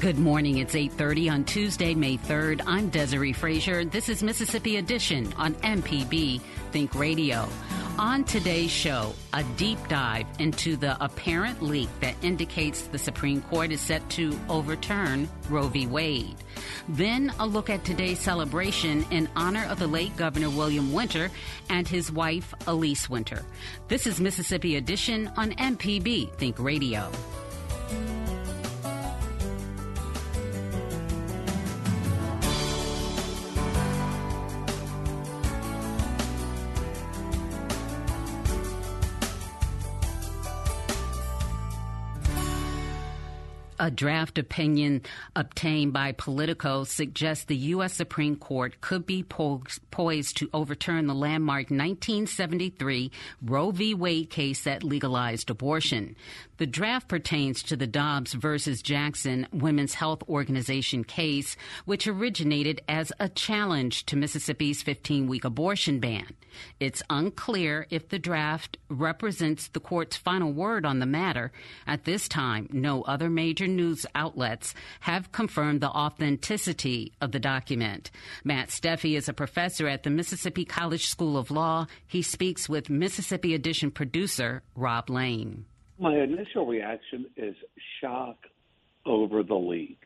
Good morning. It's 8:30 on Tuesday, May 3rd. I'm Desiree Frazier. This is Mississippi Edition on MPB Think Radio. On today's show, a deep dive into the apparent leak that indicates the Supreme Court is set to overturn Roe v. Wade. Then a look at today's celebration in honor of the late Governor William Winter and his wife Elise Winter. This is Mississippi Edition on MPB Think Radio. A draft opinion obtained by Politico suggests the U.S. Supreme Court could be poised to overturn the landmark 1973 Roe v. Wade case that legalized abortion. The draft pertains to the Dobbs versus Jackson Women's Health Organization case, which originated as a challenge to Mississippi's 15 week abortion ban. It's unclear if the draft represents the court's final word on the matter. At this time, no other major news outlets have confirmed the authenticity of the document. Matt Steffey is a professor at the Mississippi College School of Law. He speaks with Mississippi Edition producer Rob Lane. My initial reaction is shock over the leak.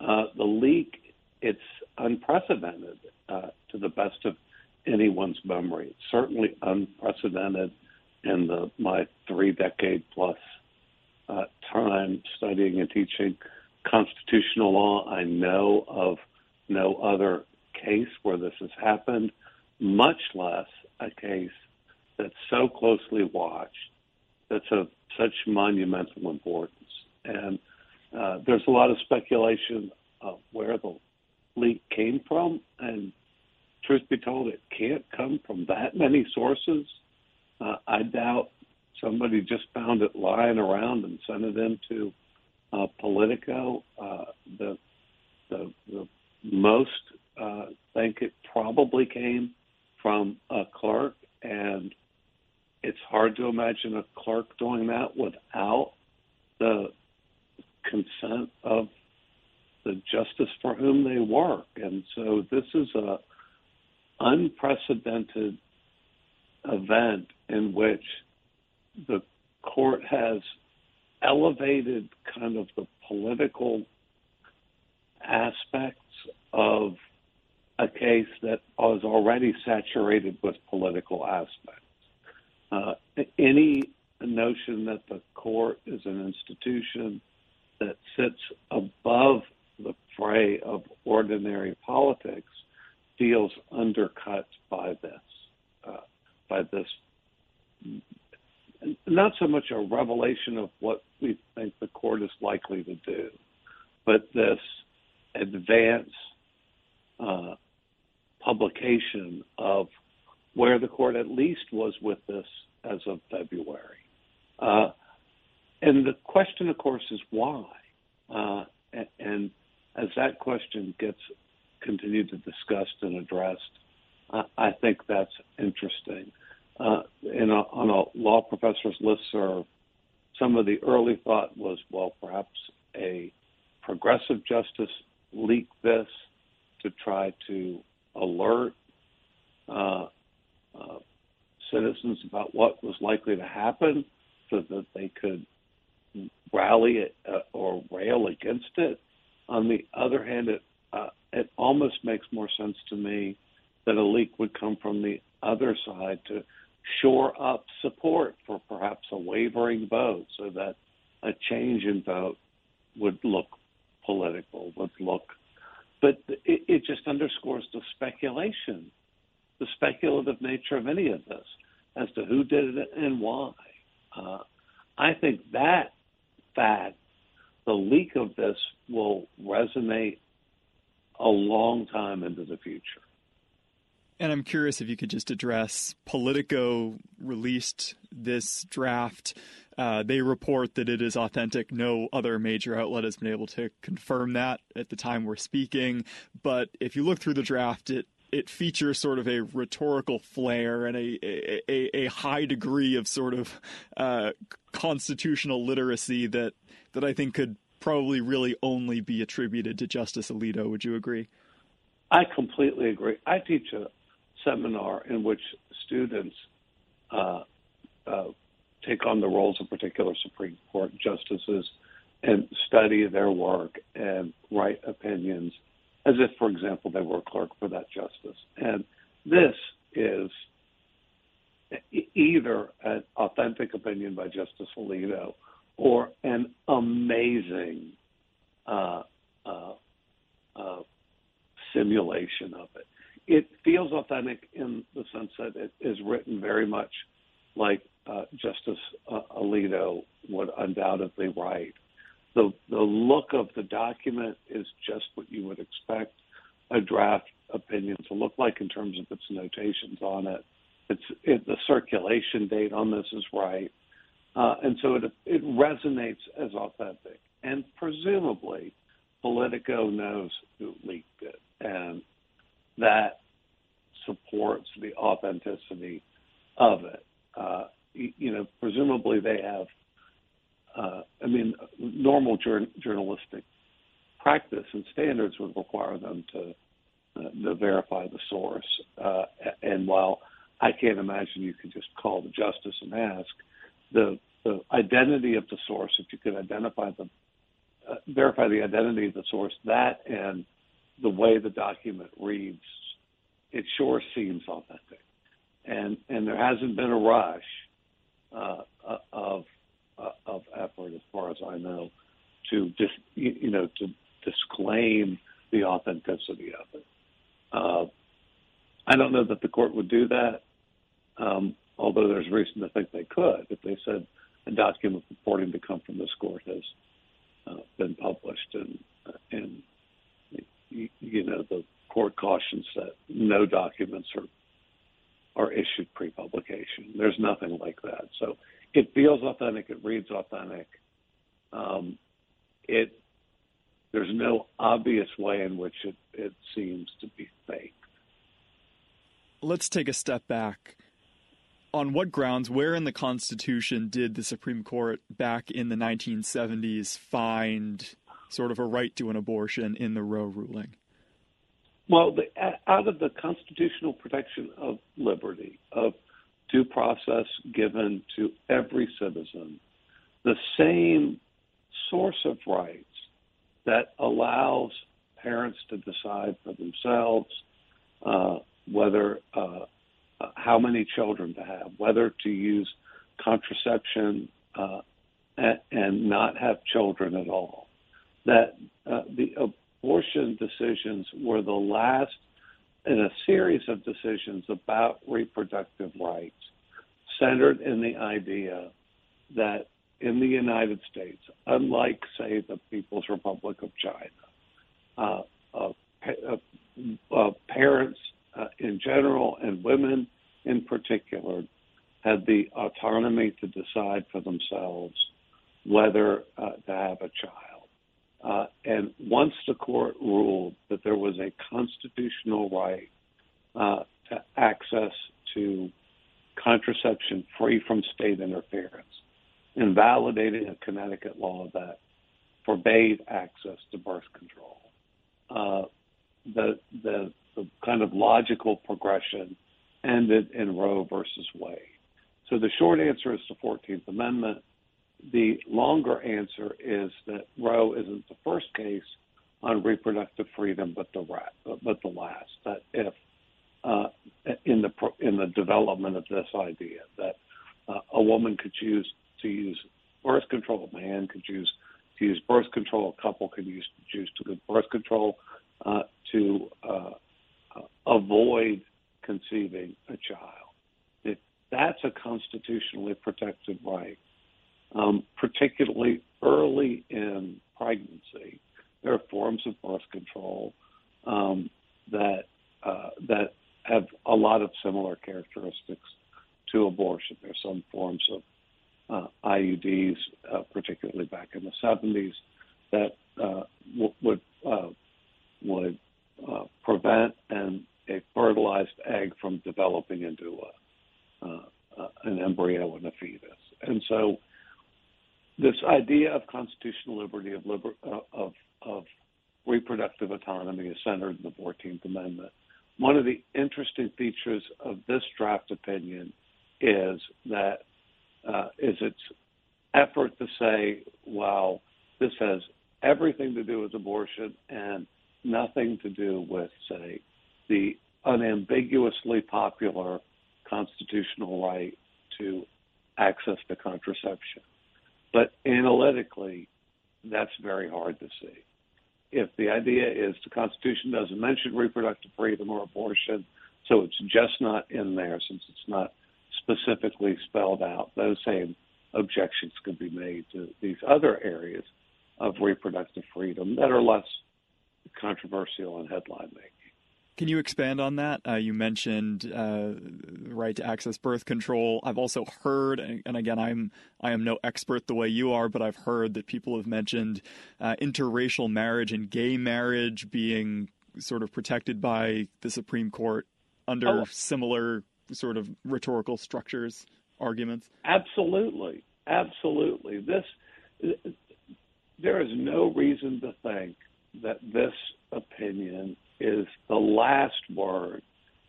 Uh, the leak, it's unprecedented uh, to the best of anyone's memory. It's certainly unprecedented in the, my three decade plus uh, time studying and teaching constitutional law. I know of no other case where this has happened, much less a case that's so closely watched, that's of such monumental importance. And uh, there's a lot of speculation of where the leak came from. And truth be told, it can't come from that many sources. Uh, I doubt somebody just found it lying around and sent it into uh, Politico. Uh, the, the, the most uh, think it probably came from a clerk, and it's hard to imagine a clerk doing that without the consent of the justice for whom they work. And so this is a unprecedented event in which the court has elevated kind of the political aspects of a case that was already saturated with political aspects. Uh, any notion that the court is an institution that sits above the fray of ordinary politics feels undercut by this, uh, by this. Not so much a revelation of what we think the court is likely to do, but this advance uh, publication of where the court at least was with this as of February. Uh, and the question, of course, is why. Uh, and as that question gets continued to discussed and addressed, uh, I think that's interesting. Uh, in a, on a law professor's listserv, some of the early thought was, well, perhaps a progressive justice leaked this to try to alert about what was likely to happen so that they could rally it, uh, or rail against it. On the other hand, it uh, it almost makes more sense to me that a leak would come from the other side to shore up support for perhaps a wavering vote so that a change in vote would look political, would look. But it, it just underscores the speculation, the speculative nature of any of this as to who did it and why. Uh, I think that fact, the leak of this will resonate a long time into the future. And I'm curious if you could just address Politico released this draft. Uh, they report that it is authentic. No other major outlet has been able to confirm that at the time we're speaking. But if you look through the draft, it it features sort of a rhetorical flair and a a, a high degree of sort of uh, constitutional literacy that that I think could probably really only be attributed to Justice Alito. Would you agree? I completely agree. I teach a seminar in which students uh, uh, take on the roles of particular Supreme Court justices and study their work and write opinions as if, for example, they were a clerk for that justice. And this is either an authentic opinion by Justice Alito or an amazing uh, uh, uh, simulation of it it feels authentic in the sense that it is written very much like uh, Justice uh, Alito would undoubtedly write. The look of the document is just what you would expect a draft opinion to look like in terms of its notations on it. It's it, the circulation date on this is right, uh, and so it it resonates as authentic. And presumably, Politico knows who leaked it, and that supports the authenticity of it. Uh, you know, presumably they have. Uh, I mean, normal jur- journalistic practice and standards would require them to, uh, to verify the source. Uh, and while I can't imagine you could just call the justice and ask, the the identity of the source, if you could identify the uh, verify the identity of the source, that and the way the document reads it sure seems authentic, and and there hasn't been a rush uh, uh of uh, of effort, as far as I know, to just you know to disclaim the authenticity of it. Uh, I don't know that the court would do that, um, although there's reason to think they could if they said a document purporting to come from this court has uh, been published and and you know the court cautions that no documents are are issued pre-publication. There's nothing like that. So it feels authentic. It reads authentic. Um, it there's no obvious way in which it, it seems to be fake. Let's take a step back. On what grounds, where in the Constitution did the Supreme Court back in the 1970s find sort of a right to an abortion in the Roe ruling? Well, the, out of the constitutional protection of liberty, of due process given to every citizen, the same source of rights that allows parents to decide for themselves uh, whether uh, uh how many children to have, whether to use contraception uh, and, and, not have children at all. That uh, the abortion decisions were the last in a series of decisions about reproductive rights centered in the idea that in the United States, unlike, say, the People's Republic of China, uh, uh, uh, parents in general and women in particular had the autonomy to decide for themselves whether uh, to have a child. Uh, and once the court ruled that there was a constitutional right uh, to access to contraception free from state interference, invalidating a Connecticut law that forbade access to birth control, uh, the, the, the kind of logical progression ended in Roe versus Wade. So the short answer is the 14th Amendment. The longer answer is that Roe isn't case on reproductive freedom, but the rat, but the last. That if uh, in the in the development of this idea that uh, a woman could choose to use birth control, a man could choose to use birth control, a couple could use choose to use birth control uh, to uh, uh, avoid conceiving a child. It, that's a constitutionally protected right, um, particularly early in pregnancy. There are forms of birth control um, that uh, that have a lot of similar characteristics to abortion. There's some forms of uh, IUDs, uh, particularly back in the 70s, that uh, w- would uh, would uh, prevent an, a fertilized egg from developing into a, an embryo and a fetus. And so, this idea of constitutional liberty of, liber- of, of autonomy is centered in the 14th Amendment. One of the interesting features of this draft opinion is that uh, is its effort to say, well, this has everything to do with abortion and nothing to do with, say, the unambiguously popular constitutional right to access to contraception. But analytically, that's very hard to see. If the idea is the Constitution doesn't mention reproductive freedom or abortion, so it's just not in there since it's not specifically spelled out, those same objections could be made to these other areas of reproductive freedom that are less controversial and headline making. Can you expand on that? Uh, you mentioned uh, right to access birth control. I've also heard, and again, I'm I am no expert the way you are, but I've heard that people have mentioned uh, interracial marriage and gay marriage being sort of protected by the Supreme Court under oh. similar sort of rhetorical structures arguments. Absolutely, absolutely. This there is no reason to think that this opinion is the last word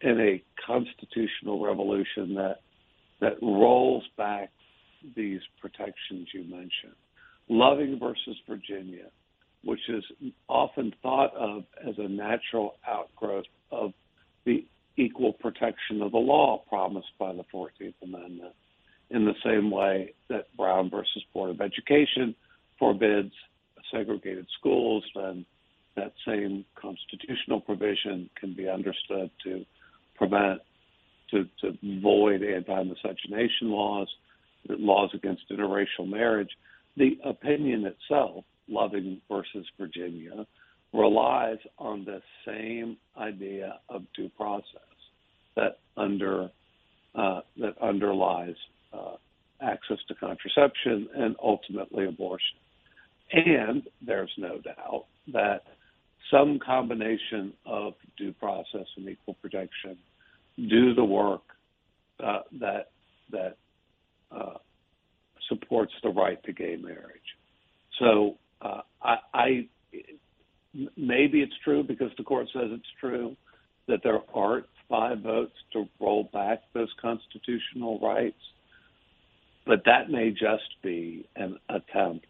in a constitutional revolution that that rolls back these protections you mentioned. Loving versus Virginia, which is often thought of as a natural outgrowth of the equal protection of the law promised by the 14th Amendment, in the same way that Brown versus Board of Education forbids segregated schools, then that same constitutional provision can be understood to prevent, to, to void anti-miscegenation laws, laws against interracial marriage. The opinion itself, Loving versus Virginia, relies on the same idea of due process that under uh, that underlies uh, access to contraception and ultimately abortion. And there's no doubt that some combination of due process and equal protection do the work uh, that that uh, supports the right to gay marriage. So uh, I, I maybe it's true because the court says it's true that there aren't five votes to roll back those constitutional rights, but that may just be an attempt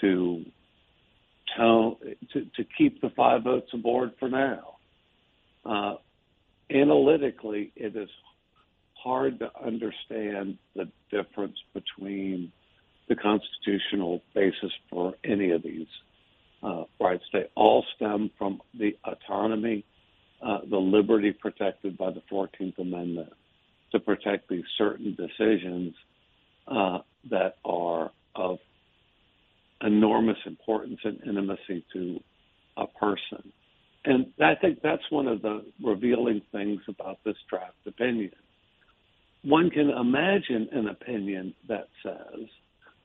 to tone, to, to keep the five votes aboard for now. Uh, analytically, it is hard to understand the difference between the constitutional basis for any of these uh, rights. They all stem from the autonomy, uh, the liberty protected by the 14th Amendment to protect these certain decisions uh, that are enormous importance and intimacy to a person. And I think that's one of the revealing things about this draft opinion. One can imagine an opinion that says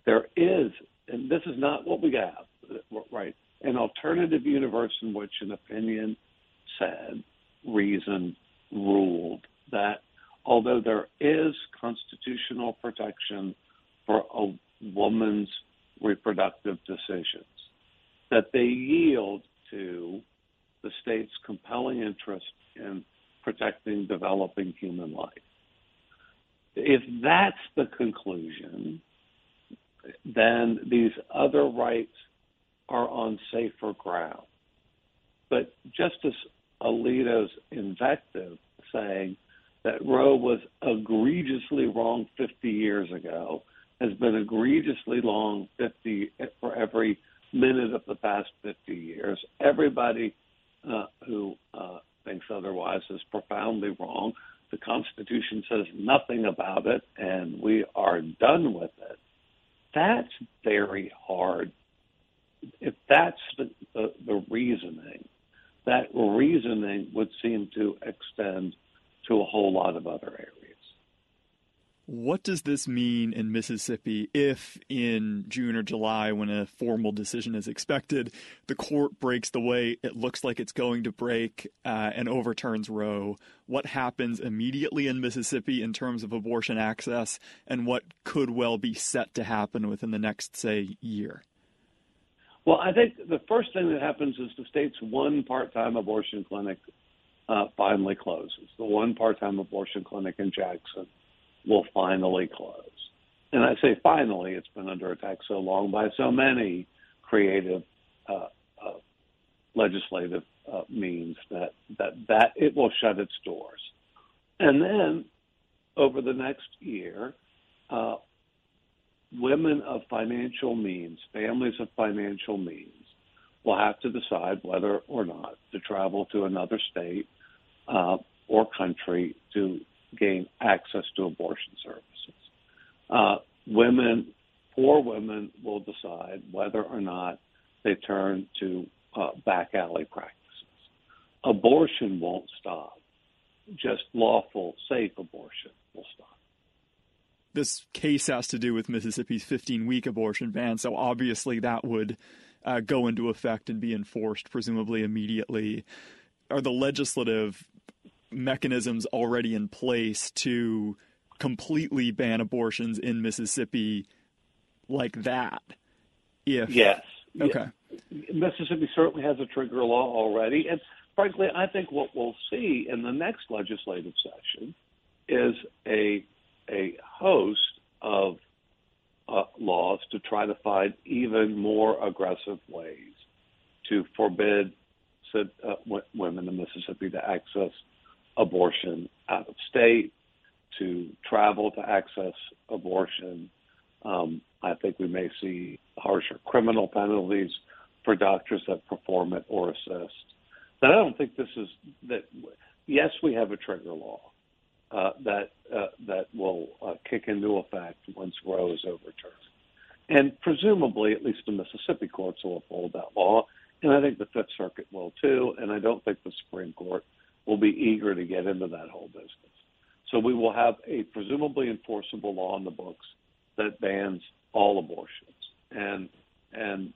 there is, and this is not what we have, right? An alternative universe in which an opinion said, reasoned, ruled that although there is constitutional protection for a woman's reproductive decisions, that they yield to the state's compelling interest in protecting developing human life. If that's the conclusion, then these other rights are on safer ground. But Justice Alito's invective saying that Roe was egregiously wrong 50 years ago has been egregiously long 50 for every minute of the past 50 years. Everybody uh, who uh, thinks otherwise is profoundly wrong. The Constitution says nothing about it, and we are done with it. That's very hard. If that's the, the, the reasoning, that reasoning would seem to extend to a whole lot of other areas. What does this mean in Mississippi if in June or July, when a formal decision is expected, the court breaks the way it looks like it's going to break uh, and overturns Roe? What happens immediately in Mississippi in terms of abortion access, and what could well be set to happen within the next, say, year? Well, I think the first thing that happens is the state's one part time abortion clinic uh, finally closes, the one part time abortion clinic in Jackson will finally close. And I say finally, it's been under attack so long by so many creative uh, uh, legislative uh, means that, that that it will shut its doors. And then over the next year, uh, women of financial means, families of financial means, will have to decide whether or not to travel to another state uh, or country to gain access to abortion services. Uh, women, poor women, will decide whether or not they turn to uh, back alley practices. Abortion won't stop. Just lawful, safe abortion will stop. This case has to do with Mississippi's 15 week abortion ban, so obviously that would uh, go into effect and be enforced, presumably immediately. Are the legislative mechanisms already in place to completely ban abortions in Mississippi like that? If yes, okay, Mississippi certainly has a trigger law already, and frankly, I think what we'll see in the next legislative session is a a host of uh, laws to try to find even more aggressive ways to forbid uh, women in Mississippi to access abortion out of state, to travel to access abortion. Um, I think we may see harsher criminal penalties for doctors that perform it or assist. But I don't think this is that. Yes, we have a trigger law uh, that uh, that will uh, kick into effect once Roe is overturned, and presumably, at least the Mississippi courts will uphold that law, and I think the Fifth Circuit will too. And I don't think the Supreme Court will be eager to get into that whole business. So we will have a presumably enforceable law in the books that bans all abortions. And and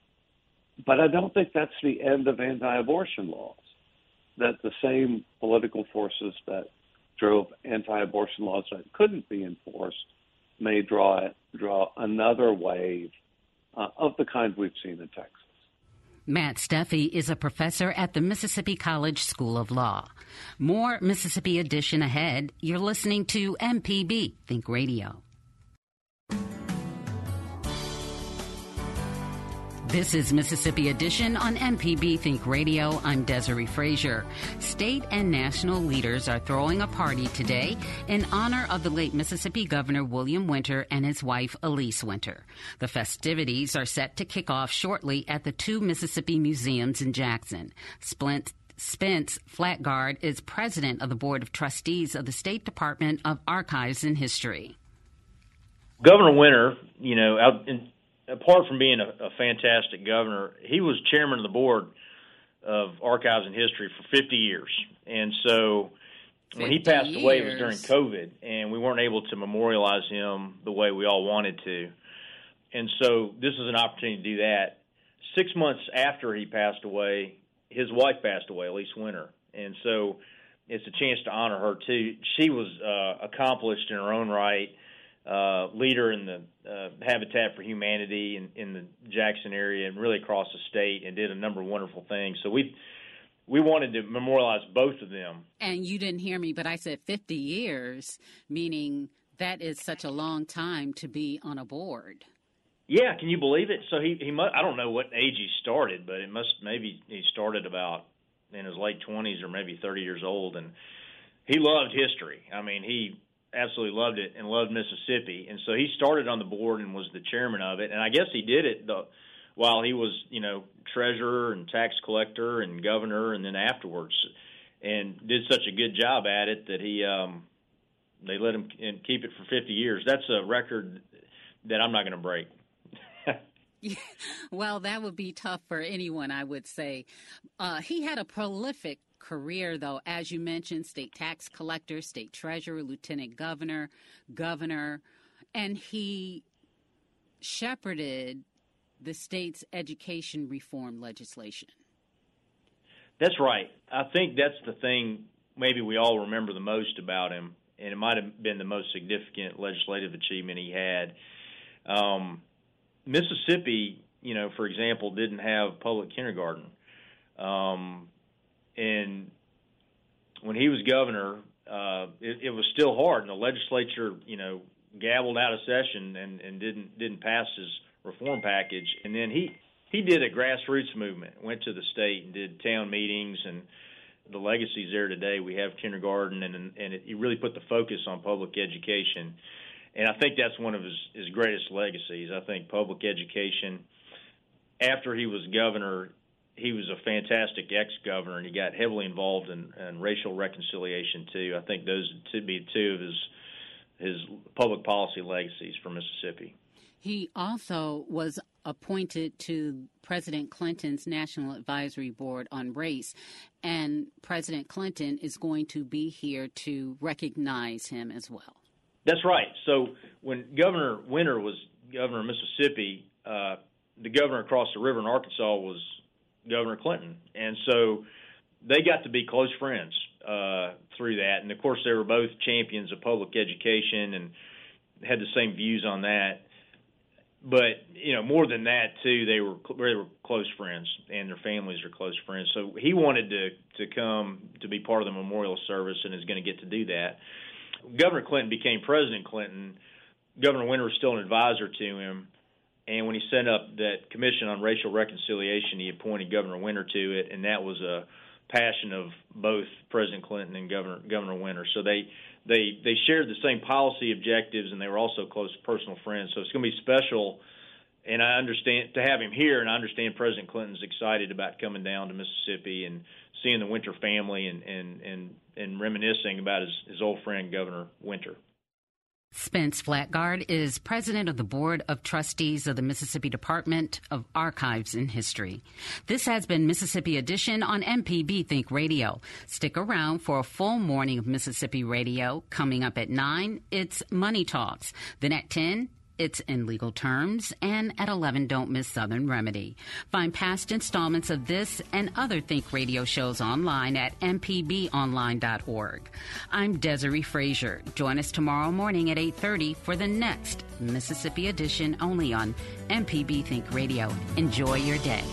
but I don't think that's the end of anti-abortion laws. That the same political forces that drove anti-abortion laws that couldn't be enforced may draw draw another wave uh, of the kind we've seen in Texas. Matt Steffey is a professor at the Mississippi College School of Law. More Mississippi Edition ahead. You're listening to MPB Think Radio. This is Mississippi Edition on MPB Think Radio. I'm Desiree Frazier. State and national leaders are throwing a party today in honor of the late Mississippi Governor William Winter and his wife Elise Winter. The festivities are set to kick off shortly at the two Mississippi museums in Jackson. Splint Spence Flatgard is president of the Board of Trustees of the State Department of Archives and History. Governor Winter, you know, out in apart from being a, a fantastic governor, he was chairman of the board of archives and history for 50 years. And so when he passed years. away, it was during COVID, and we weren't able to memorialize him the way we all wanted to. And so this is an opportunity to do that. Six months after he passed away, his wife passed away, Elise Winter. And so it's a chance to honor her too. She was uh, accomplished in her own right uh, leader in the uh, Habitat for Humanity in, in the Jackson area and really across the state, and did a number of wonderful things. So we we wanted to memorialize both of them. And you didn't hear me, but I said 50 years, meaning that is such a long time to be on a board. Yeah, can you believe it? So he he must, I don't know what age he started, but it must maybe he started about in his late 20s or maybe 30 years old and he loved history. I mean, he absolutely loved it and loved Mississippi. And so he started on the board and was the chairman of it. And I guess he did it the while he was, you know, treasurer and tax collector and governor and then afterwards and did such a good job at it that he um they let him and keep it for 50 years. That's a record that I'm not going to break. Yeah, well, that would be tough for anyone, I would say. Uh, he had a prolific career, though, as you mentioned, state tax collector, state treasurer, lieutenant governor, governor, and he shepherded the state's education reform legislation. That's right. I think that's the thing maybe we all remember the most about him, and it might have been the most significant legislative achievement he had. Um, Mississippi, you know, for example, didn't have public kindergarten, um, and when he was governor, uh, it, it was still hard, and the legislature, you know, gabbled out of session and, and didn't didn't pass his reform package. And then he he did a grassroots movement, went to the state and did town meetings, and the legacies there today. We have kindergarten, and and he really put the focus on public education and I think that's one of his, his greatest legacies. I think public education. After he was governor, he was a fantastic ex-governor, and he got heavily involved in, in racial reconciliation too. I think those would be two of his his public policy legacies for Mississippi. He also was appointed to President Clinton's National Advisory Board on Race, and President Clinton is going to be here to recognize him as well. That's right. So when Governor Winter was governor of Mississippi, uh, the governor across the river in Arkansas was Governor Clinton, and so they got to be close friends uh, through that. And of course, they were both champions of public education and had the same views on that. But you know, more than that too, they were they were close friends, and their families are close friends. So he wanted to to come to be part of the memorial service, and is going to get to do that. Governor Clinton became President Clinton, Governor Winter was still an advisor to him. And when he set up that Commission on Racial Reconciliation, he appointed Governor Winter to it, and that was a passion of both President Clinton and Governor Governor Winter. So they they they shared the same policy objectives, and they were also close personal friends. So it's going to be special. And I understand to have him here, and I understand President Clinton's excited about coming down to Mississippi and seeing the Winter family and and and, and reminiscing about his, his old friend Governor Winter. Spence Flatgard is president of the Board of Trustees of the Mississippi Department of Archives and History. This has been Mississippi Edition on MPB Think Radio. Stick around for a full morning of Mississippi Radio. Coming up at 9, it's Money Talks. Then at 10, it's in legal terms. And at 11, don't miss Southern Remedy. Find past installments of this and other Think Radio shows online at mpbonline.org. I'm Desiree Frazier. Join us tomorrow morning at 8.30 for the next Mississippi edition only on MPB Think Radio. Enjoy your day.